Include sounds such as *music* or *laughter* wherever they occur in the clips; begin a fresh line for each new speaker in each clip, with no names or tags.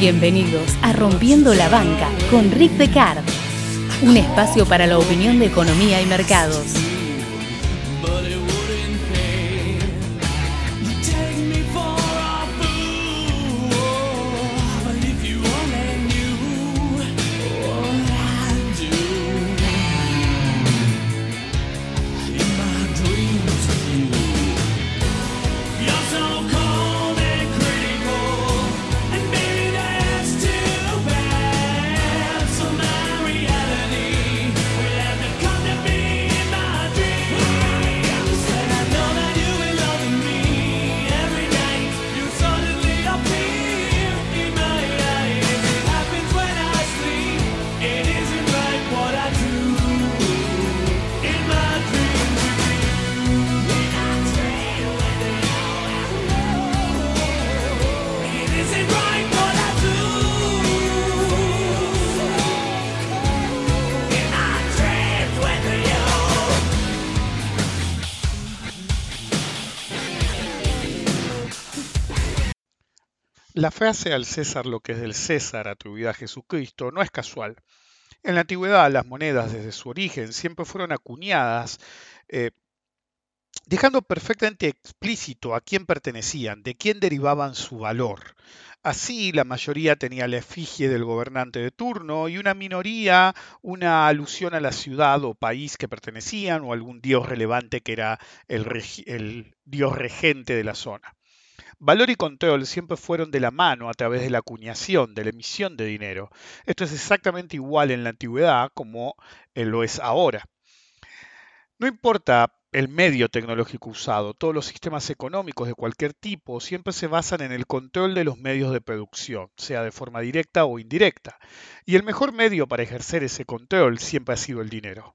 Bienvenidos a Rompiendo la Banca con Rick Decard, un espacio para la opinión de economía y mercados.
La frase al César lo que es del César atribuida a Jesucristo no es casual. En la antigüedad las monedas desde su origen siempre fueron acuñadas eh, dejando perfectamente explícito a quién pertenecían, de quién derivaban su valor. Así, la mayoría tenía la efigie del gobernante de turno y una minoría una alusión a la ciudad o país que pertenecían o algún dios relevante que era el dios regente de la zona. Valor y control siempre fueron de la mano a través de la acuñación, de la emisión de dinero. Esto es exactamente igual en la antigüedad como lo es ahora. No importa el medio tecnológico usado, todos los sistemas económicos de cualquier tipo siempre se basan en el control de los medios de producción, sea de forma directa o indirecta. Y el mejor medio para ejercer ese control siempre ha sido el dinero.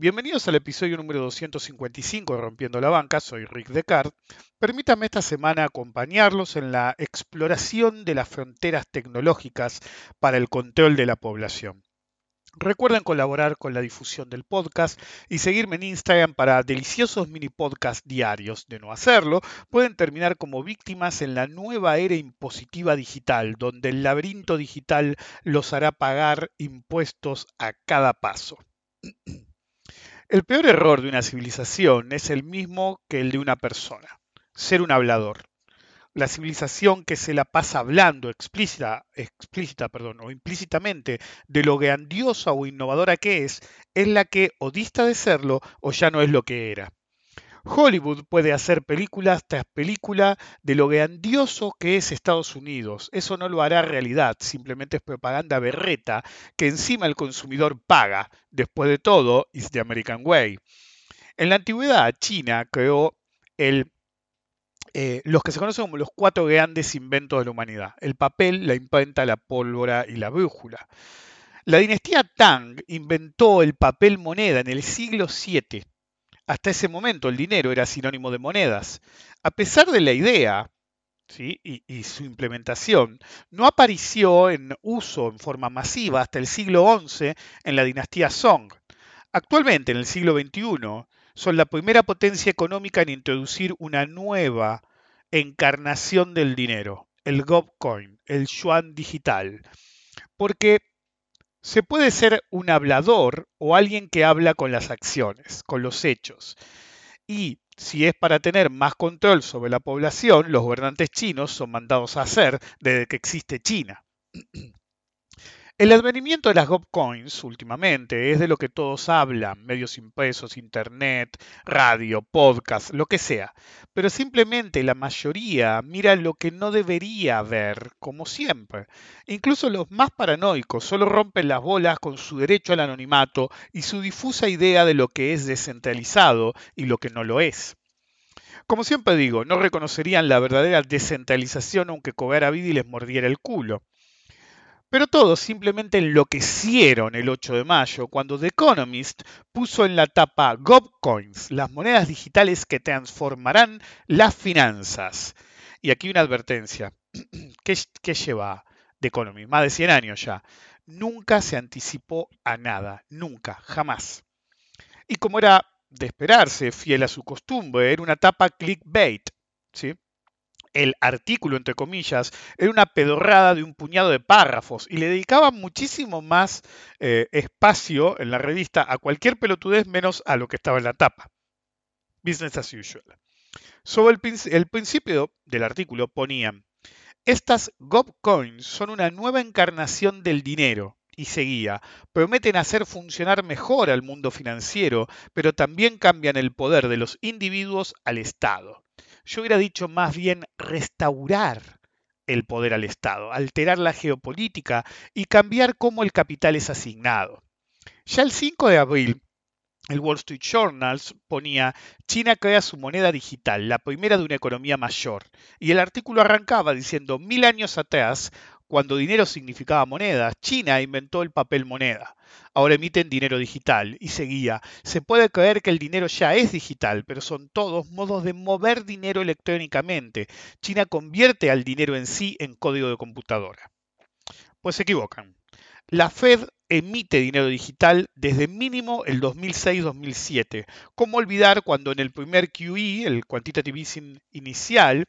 Bienvenidos al episodio número 255 de Rompiendo la Banca, soy Rick Descartes. Permítanme esta semana acompañarlos en la exploración de las fronteras tecnológicas para el control de la población. Recuerden colaborar con la difusión del podcast y seguirme en Instagram para deliciosos mini podcasts diarios. De no hacerlo, pueden terminar como víctimas en la nueva era impositiva digital, donde el laberinto digital los hará pagar impuestos a cada paso. El peor error de una civilización es el mismo que el de una persona, ser un hablador. La civilización que se la pasa hablando explícita, explícita perdón, o implícitamente de lo grandiosa o innovadora que es, es la que o dista de serlo o ya no es lo que era. Hollywood puede hacer películas tras película de lo grandioso que es Estados Unidos. Eso no lo hará realidad, simplemente es propaganda berreta que encima el consumidor paga. Después de todo, is the American way. En la antigüedad, China creó el, eh, los que se conocen como los cuatro grandes inventos de la humanidad. El papel, la imprenta, la pólvora y la brújula. La dinastía Tang inventó el papel moneda en el siglo VII hasta ese momento el dinero era sinónimo de monedas. A pesar de la idea ¿sí? y, su implementación, no apareció en uso en forma masiva hasta el siglo XI en la dinastía Song. Actualmente, en el siglo XXI, son la primera potencia económica en introducir una nueva encarnación del dinero, el Gobcoin, el yuan digital. Porque se puede ser un hablador o alguien que habla con las acciones, con los hechos. Y si es para tener más control sobre la población, los gobernantes chinos son mandados a hacer desde que existe China. *clears throat* El advenimiento de las GovCoins últimamente es de lo que todos hablan, medios impresos, internet, radio, podcast, lo que sea. Pero simplemente la mayoría mira lo que no debería ver, como siempre. Incluso los más paranoicos solo rompen las bolas con su derecho al anonimato y su difusa idea de lo que es descentralizado y lo que no lo es. Como siempre digo, no reconocerían la verdadera descentralización aunque cobrara vida y les mordiera el culo. Pero todos simplemente enloquecieron el 8 de mayo cuando The Economist puso en la tapa GovCoins, las monedas digitales que transformarán las finanzas. Y aquí una advertencia. *clears throat* ¿Qué, lleva The Economist? Más de 100 años ya. Nunca se anticipó a nada. Nunca, jamás. Y como era de esperarse, fiel a su costumbre, era una tapa clickbait. ¿sí? El artículo, entre comillas, era una pedorrada de un puñado de párrafos y le dedicaba muchísimo más eh, espacio en la revista a cualquier pelotudez menos a lo que estaba en la tapa. Business as usual. Sobre el, principio del artículo ponían, estas GovCoins son una nueva encarnación del dinero y seguía, prometen hacer funcionar mejor al mundo financiero, pero también cambian el poder de los individuos al Estado. Yo hubiera dicho más bien restaurar el poder al Estado, alterar la geopolítica y cambiar cómo el capital es asignado. Ya el 5 de abril, el Wall Street Journal ponía, China crea su moneda digital, la primera de una economía mayor. Y el artículo arrancaba diciendo, mil años atrás, cuando dinero significaba moneda, China inventó el papel moneda. Ahora emiten dinero digital. Y seguía, se puede creer que el dinero ya es digital, pero son todos modos de mover dinero electrónicamente. China convierte al dinero en sí en código de computadora. Pues se equivocan. La Fed emite dinero digital desde mínimo el 2006-2007. ¿Cómo olvidar cuando en el primer QE, el Quantitative Easing inicial,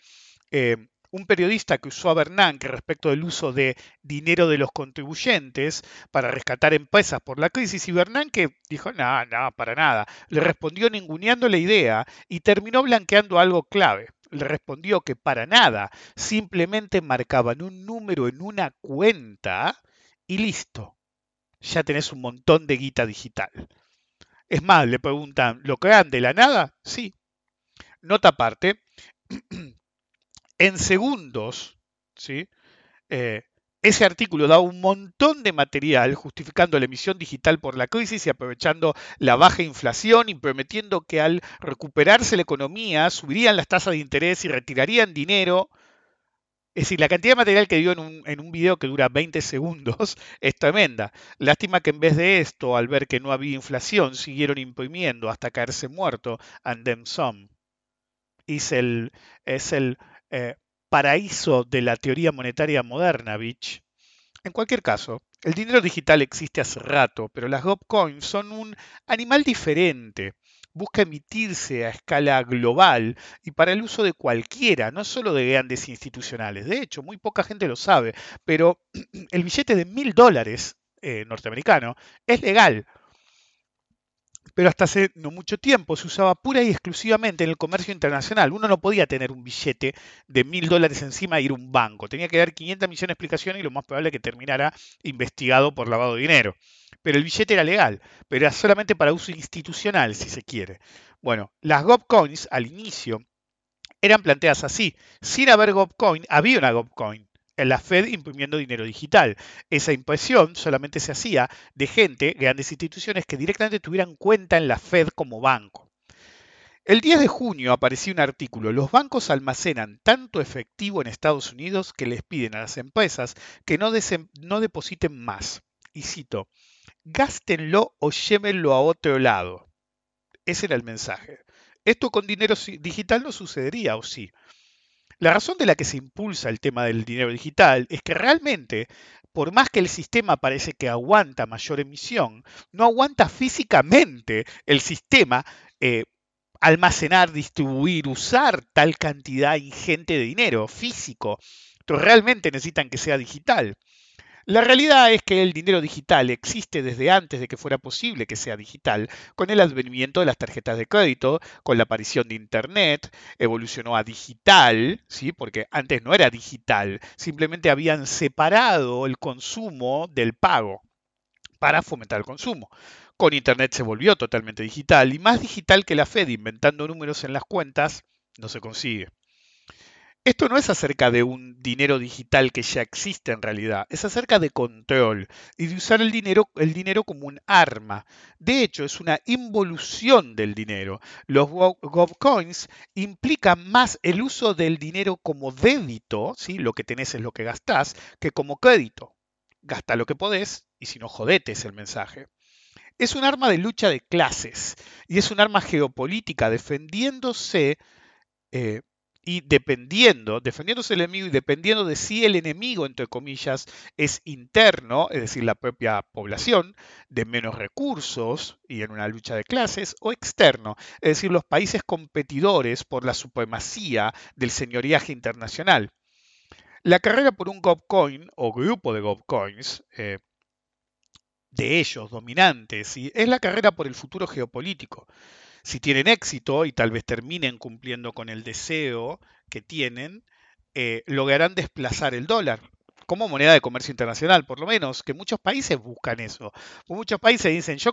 eh, un periodista que usó a Bernanke respecto del uso de dinero de los contribuyentes para rescatar empresas por la crisis y Bernanke dijo, no, no, para nada. Le respondió ninguneando la idea y terminó blanqueando algo clave. Le respondió que para nada, simplemente marcaban un número en una cuenta y listo. Ya tenés un montón de guita digital. Es más, le preguntan, ¿lo crean de la nada? Sí. Nota aparte, en segundos, ¿sí? Eh, ese artículo da un montón de material justificando la emisión digital por la crisis y aprovechando la baja inflación y prometiendo que al recuperarse la economía subirían las tasas de interés y retirarían dinero. Es decir, la cantidad de material que dio en un, en un video que dura 20 segundos *laughs* es tremenda. Lástima que en vez de esto, al ver que no había inflación, siguieron imprimiendo hasta caerse muerto and then some. Es el, es el eh, paraíso de la teoría monetaria moderna, bitch. En cualquier caso, el dinero digital existe hace rato, pero las GovCoins son un animal diferente. Busca emitirse a escala global y para el uso de cualquiera, no solo de grandes institucionales. De hecho, muy poca gente lo sabe, pero *clears throat* el billete de mil dólares eh, norteamericano es legal pero hasta hace no mucho tiempo se usaba pura y exclusivamente en el comercio internacional. Uno no podía tener un billete de mil dólares encima e ir a un banco. Tenía que dar 500 millones de explicaciones y lo más probable es que terminara investigado por lavado de dinero. Pero el billete era legal, pero era solamente para uso institucional, si se quiere. Bueno, las GovCoins al inicio eran planteadas así. Sin haber GovCoin, había una GovCoin la Fed imprimiendo dinero digital. Esa impresión solamente se hacía de gente, grandes instituciones, que directamente tuvieran cuenta en la Fed como banco. El 10 de junio apareció un artículo, los bancos almacenan tanto efectivo en Estados Unidos que les piden a las empresas que no, no depositen más. Y cito, gástenlo o llévenlo a otro lado. Ese era el mensaje. Esto con dinero digital no sucedería, ¿o sí? La razón de la que se impulsa el tema del dinero digital es que realmente, por más que el sistema parece que aguanta mayor emisión, no aguanta físicamente el sistema eh, almacenar, distribuir, usar tal cantidad ingente de dinero físico. Entonces realmente necesitan que sea digital. La realidad es que el dinero digital existe desde antes de que fuera posible que sea digital, con el advenimiento de las tarjetas de crédito, con la aparición de Internet, evolucionó a digital, ¿sí? porque antes no era digital, simplemente habían separado el consumo del pago para fomentar el consumo. Con Internet se volvió totalmente digital y más digital que la Fed inventando números en las cuentas no se consigue. Esto no es acerca de un dinero digital que ya existe en realidad, es acerca de control y de usar el dinero, el dinero como un arma. De hecho, es una involución del dinero. Los GovCoins implican más el uso del dinero como débito, ¿sí? lo que tenés es lo que gastás, que como crédito. Gasta lo que podés y si no, jodete es el mensaje. Es un arma de lucha de clases y es un arma geopolítica defendiéndose eh, y dependiendo, defendiéndose el enemigo y dependiendo de si el enemigo, entre comillas, es interno, es decir, la propia población, de menos recursos y en una lucha de clases, o externo, es decir, los países competidores por la supremacía del señoriaje internacional. La carrera por un GovCoin o grupo de GovCoins, eh, de ellos dominantes, es la carrera por el futuro geopolítico si tienen éxito y tal vez terminen cumpliendo con el deseo que tienen, eh, lograrán desplazar el dólar como moneda de comercio internacional, por lo menos, que muchos países buscan eso. Muchos países dicen, yo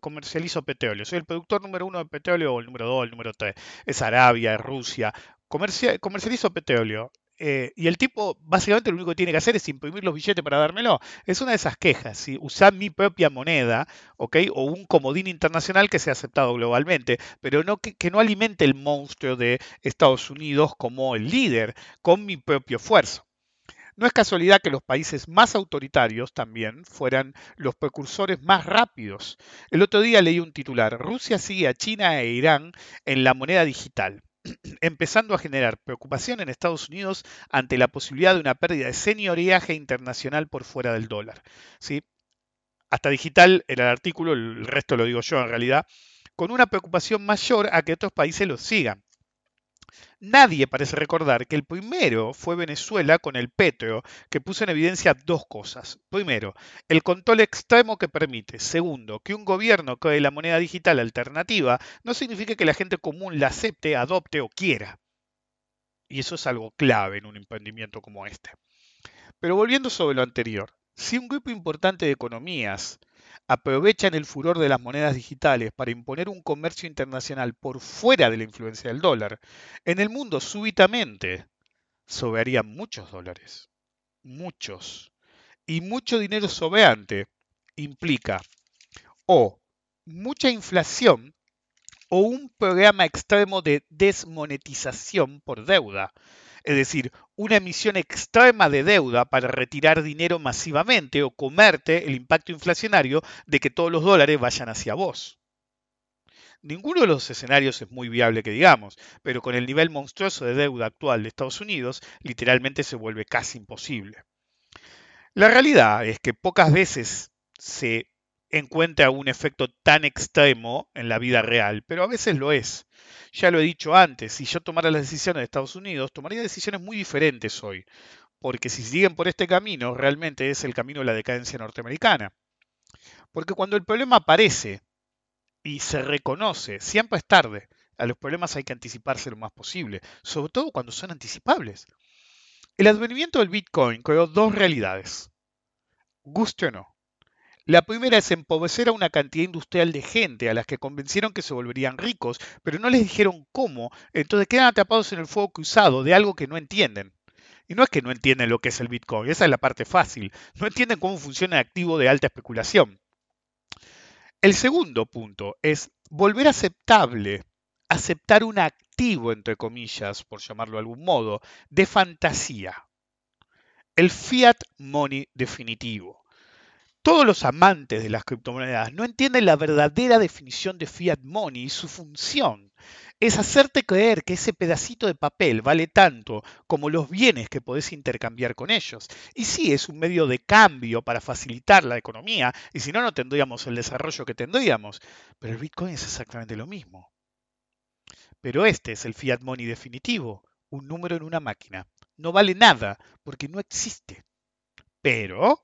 comercializo petróleo, soy el productor número uno de petróleo, o el número dos, el número tres, es Arabia, es Rusia, comercializo petróleo. Eh, y el tipo básicamente lo único que tiene que hacer es imprimir los billetes para dármelo. Es una de esas quejas, si usar mi propia moneda, ¿ok? O un comodín internacional que sea aceptado globalmente, pero no que, que no alimente el monstruo de Estados Unidos como el líder, con mi propio esfuerzo. No es casualidad que los países más autoritarios también fueran los precursores más rápidos. El otro día leí un titular, Rusia sigue a China e Irán en la moneda digital empezando a generar preocupación en Estados Unidos ante la posibilidad de una pérdida de señoriaje internacional por fuera del dólar. ¿sí? Hasta digital era el artículo, el resto lo digo yo en realidad, con una preocupación mayor a que otros países lo sigan. Nadie parece recordar que el primero fue Venezuela con el petro, que puso en evidencia dos cosas. Primero, el control extremo que permite. Segundo, que un gobierno cree la moneda digital alternativa no significa que la gente común la acepte, adopte o quiera. Y eso es algo clave en un emprendimiento como este. Pero volviendo sobre lo anterior, si un grupo importante de economías aprovechan el furor de las monedas digitales para imponer un comercio internacional por fuera de la influencia del dólar, en el mundo súbitamente sobrarían muchos dólares. Muchos. Y mucho dinero sobeante implica o mucha inflación o un programa extremo de desmonetización por deuda, es decir, una emisión extrema de deuda para retirar dinero masivamente o comerte el impacto inflacionario de que todos los dólares vayan hacia vos. Ninguno de los escenarios es muy viable que digamos, pero con el nivel monstruoso de deuda actual de Estados Unidos, literalmente se vuelve casi imposible. La realidad es que pocas veces se encuentra un efecto tan extremo en la vida real, pero a veces lo es. Ya lo he dicho antes, si yo tomara las decisiones de Estados Unidos, tomaría decisiones muy diferentes hoy, porque si siguen por este camino, realmente es el camino de la decadencia norteamericana. Porque cuando el problema aparece y se reconoce, siempre es tarde. A los problemas hay que anticiparse lo más posible, sobre todo cuando son anticipables. El advenimiento del Bitcoin creó dos realidades. Guste o no. La primera es empobrecer a una cantidad industrial de gente a las que convencieron que se volverían ricos, pero no les dijeron cómo, entonces quedan atrapados en el fuego cruzado de algo que no entienden. Y no es que no entienden lo que es el Bitcoin, esa es la parte fácil. No entienden cómo funciona el activo de alta especulación. El segundo punto es volver aceptable, aceptar un activo, entre comillas, por llamarlo de algún modo, de fantasía. El fiat money definitivo. Todos los amantes de las criptomonedas no entienden la verdadera definición de fiat money y su función. Es hacerte creer que ese pedacito de papel vale tanto como los bienes que podés intercambiar con ellos. Y sí, es un medio de cambio para facilitar la economía, y si no, no tendríamos el desarrollo que tendríamos. Pero el Bitcoin es exactamente lo mismo. Pero este es el fiat money definitivo, un número en una máquina. No vale nada porque no existe. Pero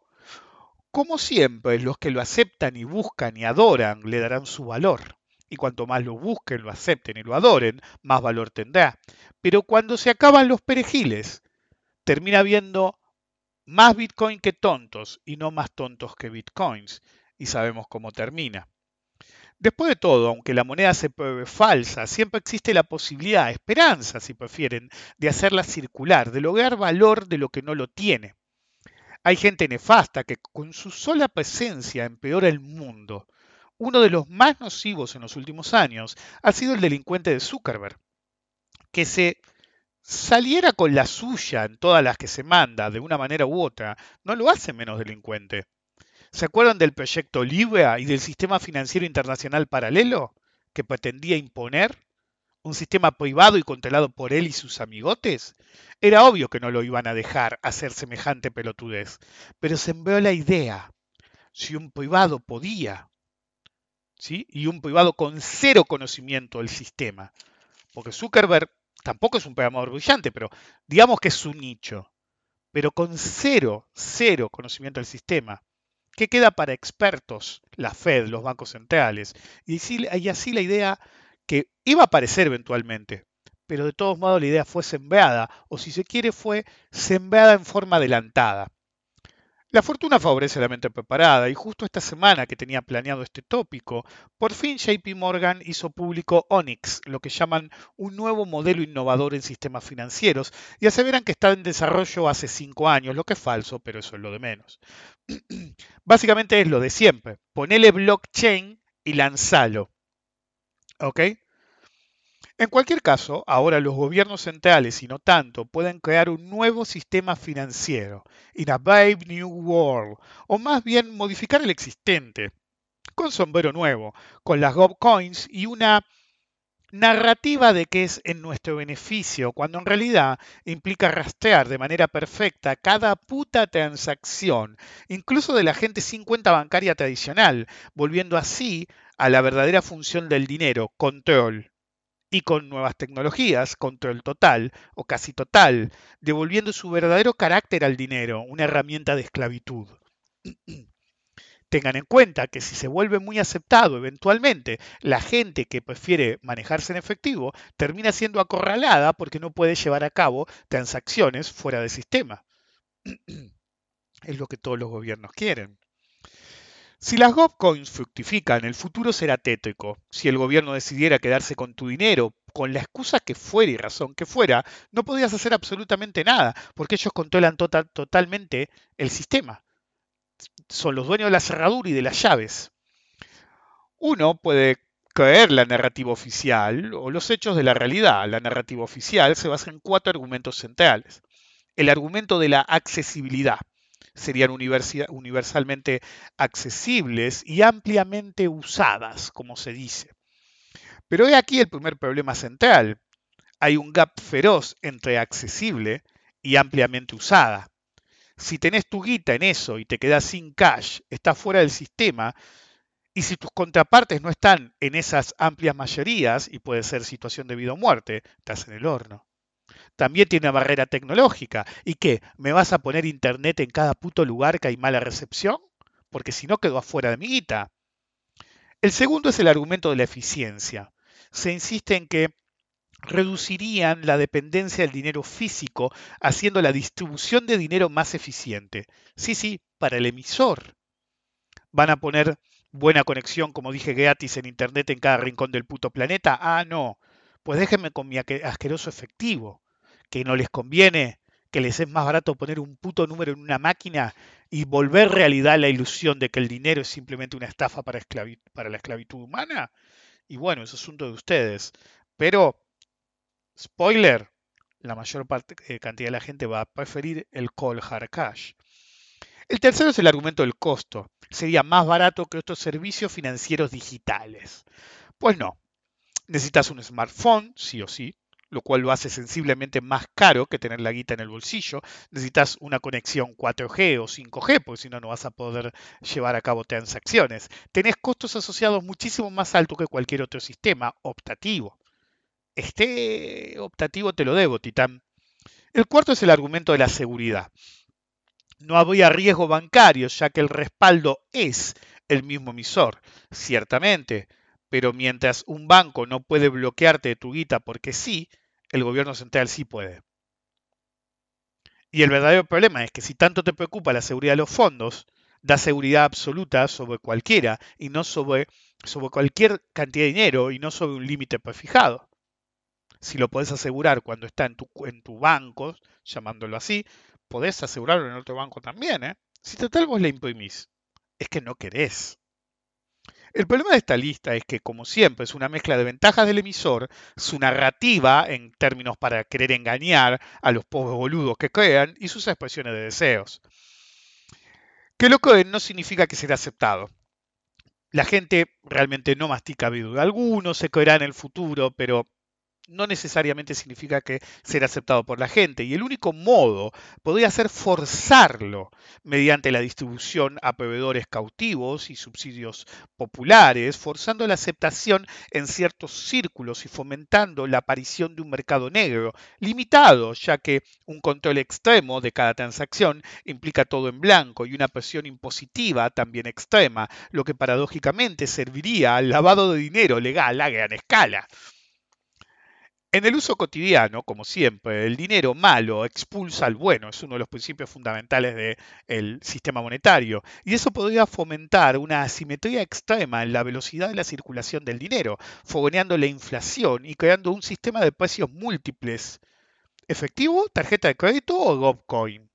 como siempre, los que lo aceptan y buscan y adoran le darán su valor. Y cuanto más lo busquen, lo acepten y lo adoren, más valor tendrá. Pero cuando se acaban los perejiles, termina habiendo más Bitcoin que tontos y no más tontos que Bitcoins. Y sabemos cómo termina. Después de todo, aunque la moneda se pruebe falsa, siempre existe la posibilidad, esperanza si prefieren, de hacerla circular, de lograr valor de lo que no lo tiene. Hay gente nefasta que con su sola presencia empeora el mundo. Uno de los más nocivos en los últimos años ha sido el delincuente de Zuckerberg, que se saliera con la suya en todas las que se manda de una manera u otra, no lo hace menos delincuente. ¿Se acuerdan del proyecto Libra y del sistema financiero internacional paralelo que pretendía imponer? Un sistema privado y controlado por él y sus amigotes, era obvio que no lo iban a dejar hacer semejante pelotudez, pero se envió la idea. Si un privado podía, ¿sí? y un privado con cero conocimiento del sistema, porque Zuckerberg tampoco es un programador brillante, pero digamos que es su nicho, pero con cero, cero conocimiento del sistema. ¿Qué queda para expertos? La Fed, los bancos centrales. Y así, la idea que iba a aparecer eventualmente, pero de todos modos la idea fue sembrada, o si se quiere fue sembrada en forma adelantada. La fortuna favorece la mente preparada y justo esta semana que tenía planeado este tópico, por fin JP Morgan hizo público Onyx, lo que llaman un nuevo modelo innovador en sistemas financieros, y aseveran que está en desarrollo hace cinco años, lo que es falso, pero eso es lo de menos. *clears throat* Básicamente es lo de siempre, ponele blockchain y lanzalo. ¿Ok? En cualquier caso, ahora los gobiernos centrales y no tanto pueden crear un nuevo sistema financiero, in a new world, o más bien modificar el existente, con sombrero nuevo, con las Gob Coins y una narrativa de que es en nuestro beneficio, cuando en realidad implica rastrear de manera perfecta cada puta transacción, incluso de la gente sin cuenta bancaria tradicional, volviendo así a la verdadera función del dinero, control y con nuevas tecnologías, control total o casi total, devolviendo su verdadero carácter al dinero, una herramienta de esclavitud. *clears throat* Tengan en cuenta que si se vuelve muy aceptado eventualmente, la gente que prefiere manejarse en efectivo termina siendo acorralada porque no puede llevar a cabo transacciones fuera de sistema. *clears throat* Es lo que todos los gobiernos quieren. Si las GovCoins fructifican, el futuro será tétrico. Si el gobierno decidiera quedarse con tu dinero, con la excusa que fuera y razón que fuera, no podrías hacer absolutamente nada, porque ellos controlan tota-, totalmente el sistema. Son los dueños de la cerradura y de las llaves. Uno puede creer la narrativa oficial o los hechos de la realidad. La narrativa oficial se basa en cuatro argumentos centrales. El argumento de la accesibilidad serían universalmente accesibles y ampliamente usadas, como se dice. Pero he aquí el primer problema central. Hay un gap feroz entre accesible y ampliamente usada. Si tenés tu guita en eso y te quedas sin cash, estás fuera del sistema, y si tus contrapartes no están en esas amplias mayorías, y puede ser situación de vida o muerte, estás en el horno también tiene una barrera tecnológica. ¿Y qué? ¿Me vas a poner internet en cada puto lugar que hay mala recepción? Porque si no quedo afuera de mi guita. El segundo es el argumento de la eficiencia. Se insiste en que reducirían la dependencia del dinero físico haciendo la distribución de dinero más eficiente. Sí, sí, para el emisor. Van a poner buena conexión, como dije, gratis en Internet en cada rincón del puto planeta. Ah, no. Pues déjenme con mi asqueroso efectivo que no les conviene, que les es más barato poner un puto número en una máquina y volver realidad la ilusión de que el dinero es simplemente una estafa para, la esclavitud humana. Y bueno, es asunto de ustedes. Pero, spoiler, la mayor parte, eh, cantidad de la gente va a preferir el cold hard cash. El tercero es el argumento del costo. Sería más barato que otros servicios financieros digitales. Pues no. Necesitas un smartphone, sí o sí, lo cual lo hace sensiblemente más caro que tener la guita en el bolsillo. Necesitas una conexión 4G o 5G, porque si no, no vas a poder llevar a cabo transacciones. Tenés costos asociados muchísimo más altos que cualquier otro sistema optativo. Este optativo te lo debo, Titán. El cuarto es el argumento de la seguridad. No habría riesgo bancario, ya que el respaldo es el mismo emisor. Ciertamente, pero mientras un banco no puede bloquearte de tu guita porque sí, el gobierno central sí puede. Y el verdadero problema es que si tanto te preocupa la seguridad de los fondos, da seguridad absoluta sobre cualquiera y no sobre, sobre cualquier cantidad de dinero y no sobre un límite prefijado. Si lo podés asegurar cuando está en tu, en banco, llamándolo así, podés asegurarlo en otro banco también. ¿eh? Si total vos le imprimís, es que no querés. El problema de esta lista es que, como siempre, es una mezcla de ventajas del emisor, su narrativa en términos para querer engañar a los pobres boludos que crean y sus expresiones de deseos. Que lo creen no significa que será aceptado. La gente realmente no mastica vidrio alguno, se creerá en el futuro, pero no necesariamente significa que será aceptado por la gente. Y el único modo podría ser forzarlo mediante la distribución a proveedores cautivos y subsidios populares, forzando la aceptación en ciertos círculos y fomentando la aparición de un mercado negro, limitado, ya que un control extremo de cada transacción implica todo en blanco y una presión impositiva también extrema, lo que paradójicamente serviría al lavado de dinero legal a gran escala. En el uso cotidiano, como siempre, el dinero malo expulsa al bueno, es uno de los principios fundamentales del sistema monetario, y eso podría fomentar una asimetría extrema en la velocidad de la circulación del dinero, fogoneando la inflación y creando un sistema de precios múltiples. ¿Efectivo, tarjeta de crédito o GovCoin?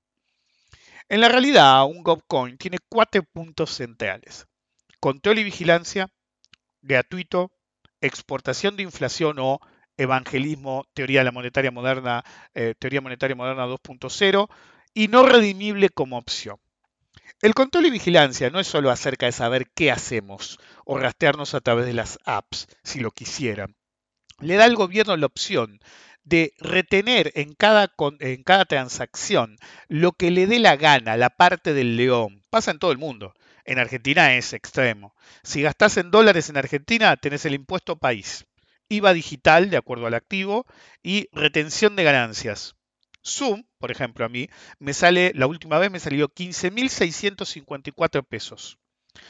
En la realidad, un GovCoin tiene cuatro puntos centrales. Control y vigilancia, gratuito, exportación de inflación o evangelismo, teoría de la monetaria moderna, eh, teoría monetaria moderna 2.0, y no redimible como opción. El control y vigilancia no es solo acerca de saber qué hacemos o rastrearnos a través de las apps, si lo quisieran. Le da al gobierno la opción de retener en cada, en cada transacción lo que le dé la gana, la parte del león. Pasa en todo el mundo. En Argentina es extremo. Si gastás en dólares en Argentina, tenés el impuesto país. IVA digital de acuerdo al activo y retención de ganancias. Zoom, por ejemplo, a mí, me sale, la última vez me salió 15.654 pesos.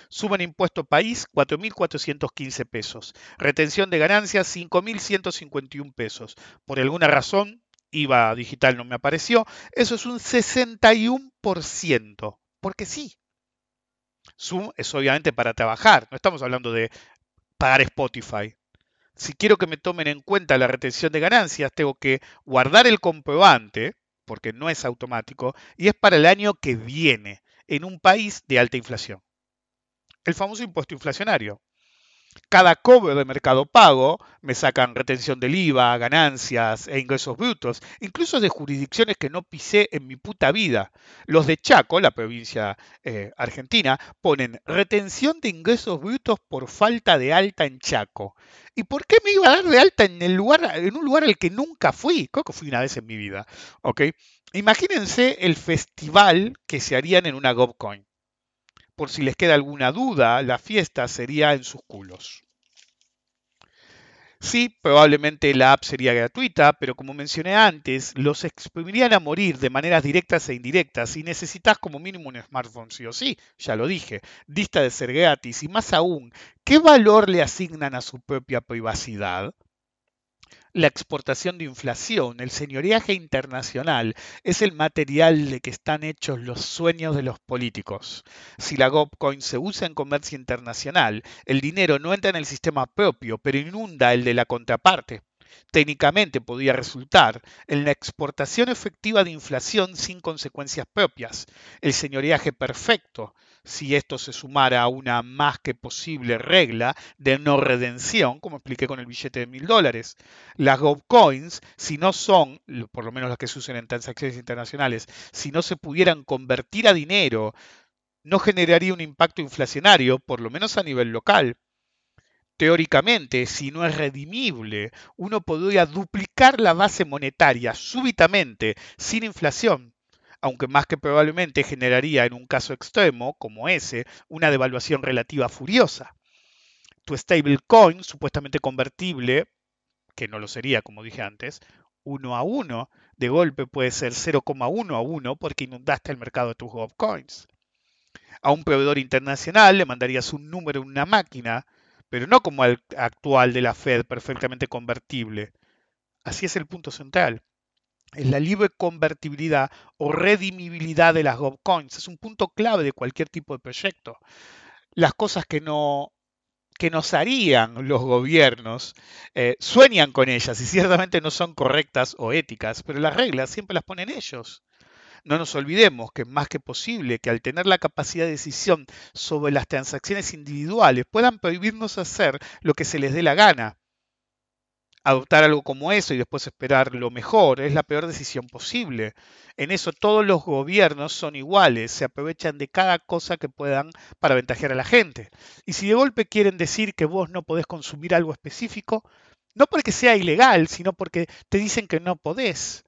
Suben impuesto país 4.415 pesos. Retención de ganancias 5.151 pesos. Por alguna razón, IVA digital no me apareció. Eso es un 61%. Porque sí. Zoom es obviamente para trabajar. No estamos hablando de pagar Spotify si quiero que me tomen en cuenta la retención de ganancias, tengo que guardar el comprobante, porque no es automático, y es para el año que viene, en un país de alta inflación. El famoso impuesto inflacionario. Cada cobro de mercado pago me sacan retención del IVA, ganancias e ingresos brutos, incluso de jurisdicciones que no pisé en mi puta vida. Los de Chaco, la provincia eh, argentina, ponen retención de ingresos brutos por falta de alta en Chaco. ¿Y por qué me iba a dar de alta en, el lugar, en un lugar al que nunca fui? Creo que fui una vez en mi vida. Imagínense el festival que se harían en una GovCoin. Por si les queda alguna duda, la fiesta sería en sus culos. Sí, probablemente la app sería gratuita, pero como mencioné antes, los exprimirían a morir de maneras directas e indirectas y necesitas como mínimo un smartphone sí o sí, ya lo dije, dista de ser gratis y más aún, ¿qué valor le asignan a su propia privacidad? La exportación de inflación, el señoreaje internacional, es el material de que están hechos los sueños de los políticos. Si la GovCoin se usa en comercio internacional, el dinero no entra en el sistema propio, pero inunda el de la contraparte. Técnicamente podría resultar en la exportación efectiva de inflación sin consecuencias propias, el señoreaje perfecto, si esto se sumara a una más que posible regla de no redención, como expliqué con el billete de mil dólares. Las GovCoins, si no son, por lo menos las que se usan en transacciones internacionales, si no se pudieran convertir a dinero, no generaría un impacto inflacionario, por lo menos a nivel local. Teóricamente, si no es redimible, uno podría duplicar la base monetaria súbitamente, sin inflación, aunque más que probablemente generaría en un caso extremo, como ese, una devaluación relativa furiosa. Tu stablecoin, supuestamente convertible, que no lo sería como dije antes, uno a uno, de golpe puede ser 0,1 a 1 porque inundaste el mercado de tus coins. A un proveedor internacional le mandarías un número en una máquina, pero no como el actual de la Fed, perfectamente convertible. Así es el punto central es la libre convertibilidad o redimibilidad de las GovCoins. Es un punto clave de cualquier tipo de proyecto. Las cosas que no que nos harían los gobiernos eh, sueñan con ellas y ciertamente no son correctas o éticas, pero las reglas siempre las ponen ellos. No nos olvidemos que más que posible que al tener la capacidad de decisión sobre las transacciones individuales puedan prohibirnos hacer lo que se les dé la gana adoptar algo como eso y después esperar lo mejor es la peor decisión posible. En eso todos los gobiernos son iguales, se aprovechan de cada cosa que puedan para ventajear a la gente. Y si de golpe quieren decir que vos no podés consumir algo específico, No porque sea ilegal, sino porque te dicen que no podés.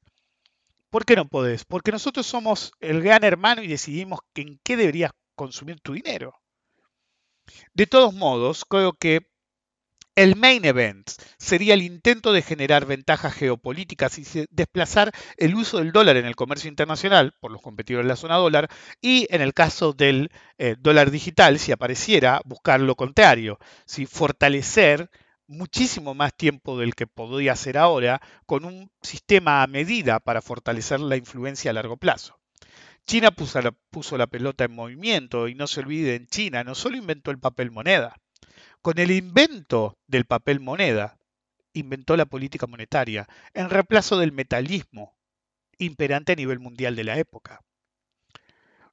¿Por qué no podés? Porque nosotros somos el gran hermano y decidimos en qué deberías consumir tu dinero. De todos modos, creo que el main event sería el intento de generar ventajas geopolíticas y desplazar el uso del dólar en el comercio internacional por los competidores de la zona dólar y en el caso del eh, dólar digital, si apareciera, buscar lo contrario, si fortalecer muchísimo más tiempo del que podría hacer ahora con un sistema a medida para fortalecer la influencia a largo plazo. China puso la, puso la pelota en movimiento y no se olvide, en China no solo inventó el papel moneda, con el invento del papel moneda, inventó la política monetaria en reemplazo del metalismo imperante a nivel mundial de la época.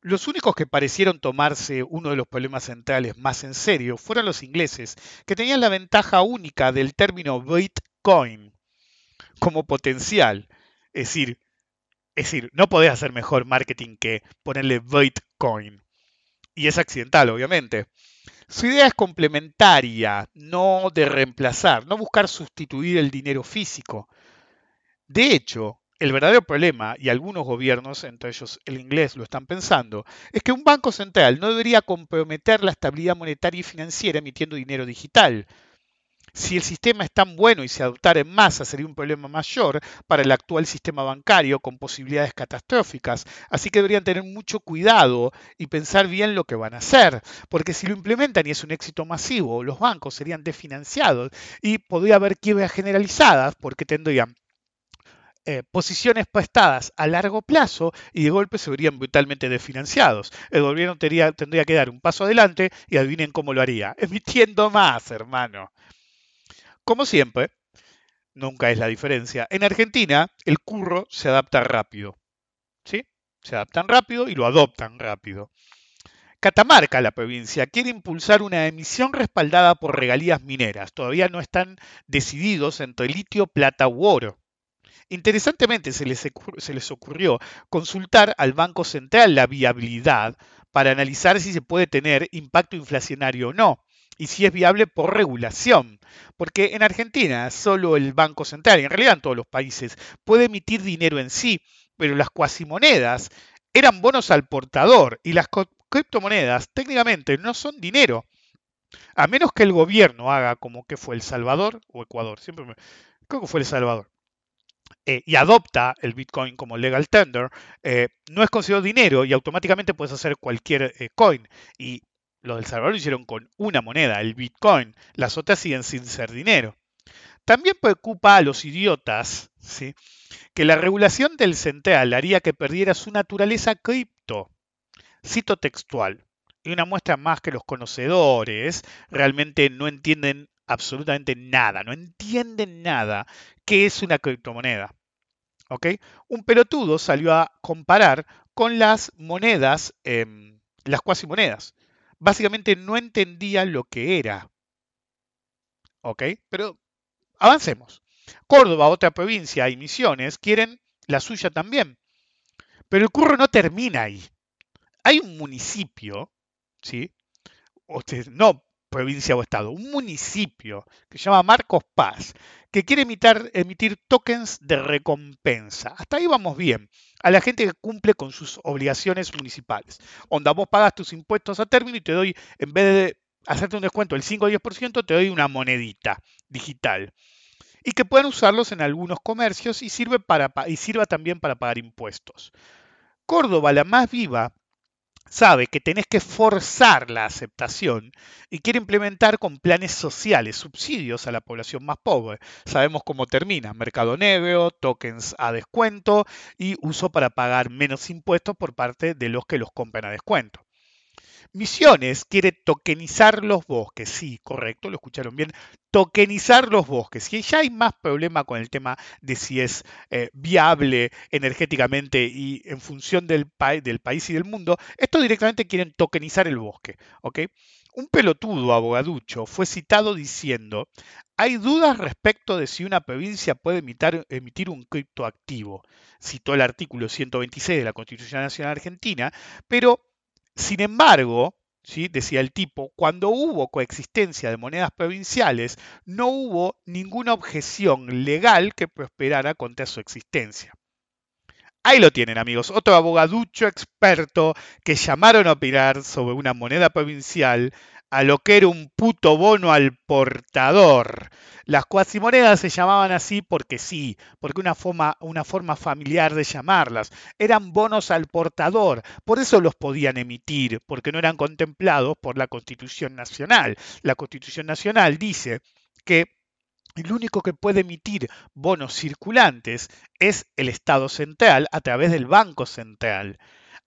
Los únicos que parecieron tomarse uno de los problemas centrales más en serio fueron los ingleses, que tenían la ventaja única del término Bitcoin como potencial. Es decir, es decir, no podés hacer mejor marketing que ponerle Bitcoin. Y es accidental, obviamente. Su idea es complementaria, no de reemplazar, no buscar sustituir el dinero físico. De hecho, el verdadero problema, y algunos gobiernos, entre ellos el inglés, lo están pensando, es que un banco central no debería comprometer la estabilidad monetaria y financiera emitiendo dinero digital. Si el sistema es tan bueno y se adoptara en masa sería un problema mayor para el actual sistema bancario con posibilidades catastróficas. Así que deberían tener mucho cuidado y pensar bien lo que van a hacer. Porque si lo implementan y es un éxito masivo, los bancos serían desfinanciados y podría haber quiebras generalizadas porque tendrían eh, posiciones prestadas a largo plazo y de golpe se verían brutalmente desfinanciados. El gobierno tendría, tendría que dar un paso adelante y adivinen cómo lo haría. *laughs* Emitiendo más, hermano. Como siempre, nunca es la diferencia. En Argentina, el curro se adapta rápido. ¿Sí? Se adaptan rápido y lo adoptan rápido. Catamarca, la provincia, quiere impulsar una emisión respaldada por regalías mineras. Todavía no están decididos entre litio, plata u oro. Interesantemente, se les, se les ocurrió consultar al Banco Central la viabilidad para analizar si se puede tener impacto inflacionario o no y si es viable por regulación. Porque en Argentina solo el Banco Central, y en realidad en todos los países, puede emitir dinero en sí, pero las cuasimonedas eran bonos al portador y las criptomonedas técnicamente no son dinero. A menos que el gobierno haga como que fue El Salvador o Ecuador, siempre me... creo que fue El Salvador. Eh, y adopta el Bitcoin como legal tender, eh, no es considerado dinero y automáticamente puedes hacer cualquier eh, coin. Y los del Salvador lo hicieron con una moneda, el Bitcoin. Las otras siguen sin ser dinero. También preocupa a los idiotas ¿sí? que la regulación del central haría que perdiera su naturaleza cripto. Cito textual. Y una muestra más que los conocedores realmente no entienden absolutamente nada, no entienden nada qué es una criptomoneda. Un pelotudo salió a comparar con las monedas, eh, las cuasimonedas básicamente no entendía lo que era. ¿Ok? Pero avancemos. Córdoba, otra provincia y Misiones quieren la suya también. Pero el curro no termina ahí. Hay un municipio, ¿sí? no provincia o estado, un municipio que se llama Marcos Paz, que quiere emitir tokens de recompensa. Hasta ahí vamos bien. A la gente que cumple con sus obligaciones municipales. Onda, vos pagas tus impuestos a término y te doy, en vez de hacerte un descuento del 5 o 10%, te doy una monedita digital. Y que puedan usarlos en algunos comercios y, sirve para, y sirva también para pagar impuestos. Córdoba, la más viva, sabe que tenés que forzar la aceptación y quiere implementar con planes sociales, subsidios a la población más pobre. Sabemos cómo termina, mercado negro, tokens a descuento y uso para pagar menos impuestos por parte de los que los compran a descuento. Misiones quiere tokenizar los bosques, sí, correcto, lo escucharon bien, tokenizar los bosques. Y ya hay más problema con el tema de si es eh, viable energéticamente y en función del, país y del mundo, esto directamente quieren tokenizar el bosque, ¿ok? Un pelotudo abogaducho fue citado diciendo, hay dudas respecto de si una provincia puede emitir un criptoactivo. Citó el artículo 126 de la Constitución Nacional Argentina, pero sin embargo, ¿sí? decía el tipo, cuando hubo coexistencia de monedas provinciales, no hubo ninguna objeción legal que prosperara contra su existencia. Ahí lo tienen, amigos. Otro abogaducho experto que llamaron a opinar sobre una moneda provincial a lo que era un puto bono al portador. Las cuasimonedas se llamaban así porque sí, porque una forma, una forma familiar de llamarlas. Eran bonos al portador, por eso los podían emitir, porque no eran contemplados por la Constitución Nacional. La Constitución Nacional dice que el único que puede emitir bonos circulantes es el Estado central a través del Banco Central.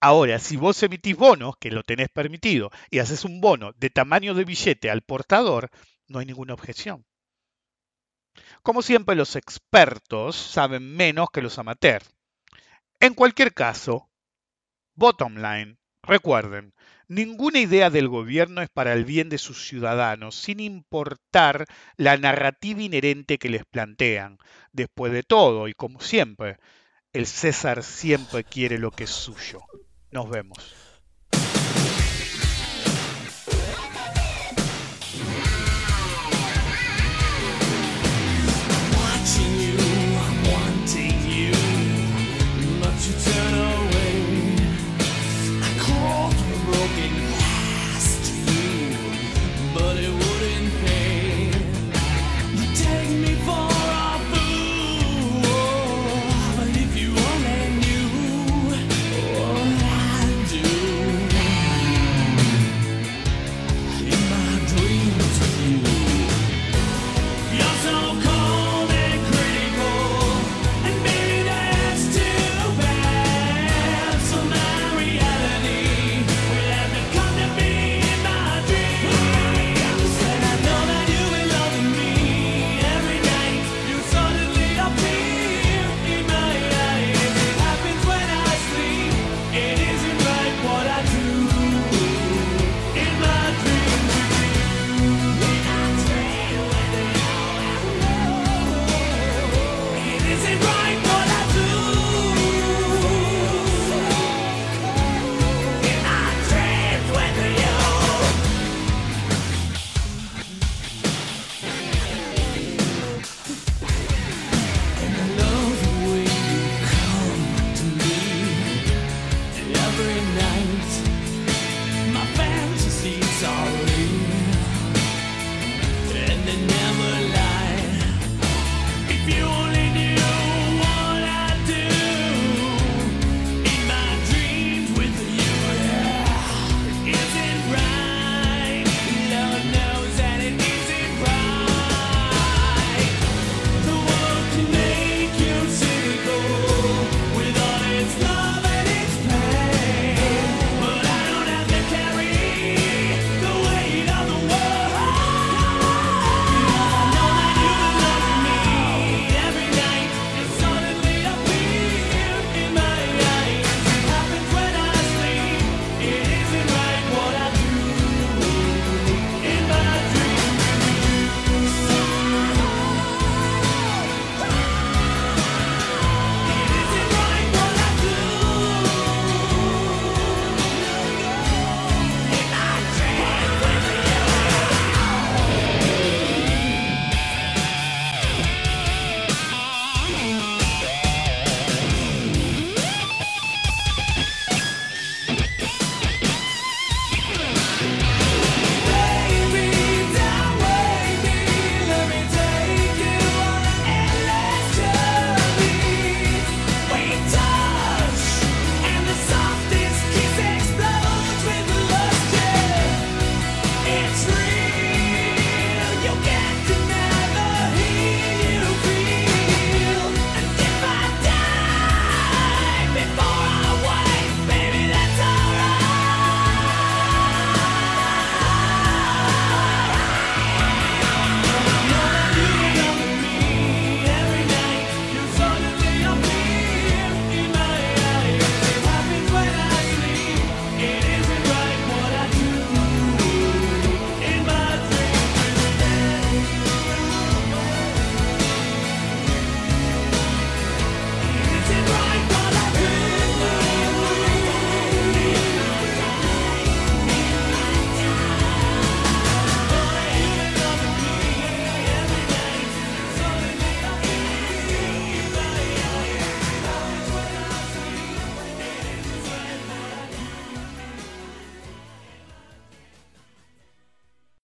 Ahora, si vos emitís bonos, que lo tenés permitido, y haces un bono de tamaño de billete al portador, no hay ninguna objeción. Como siempre, los expertos saben menos que los amateurs. En cualquier caso, bottom line, recuerden, Ninguna idea del gobierno es para el bien de sus ciudadanos, sin importar la narrativa inherente que les plantean. Después de todo, y como siempre, el César siempre quiere lo que es suyo. Nos vemos.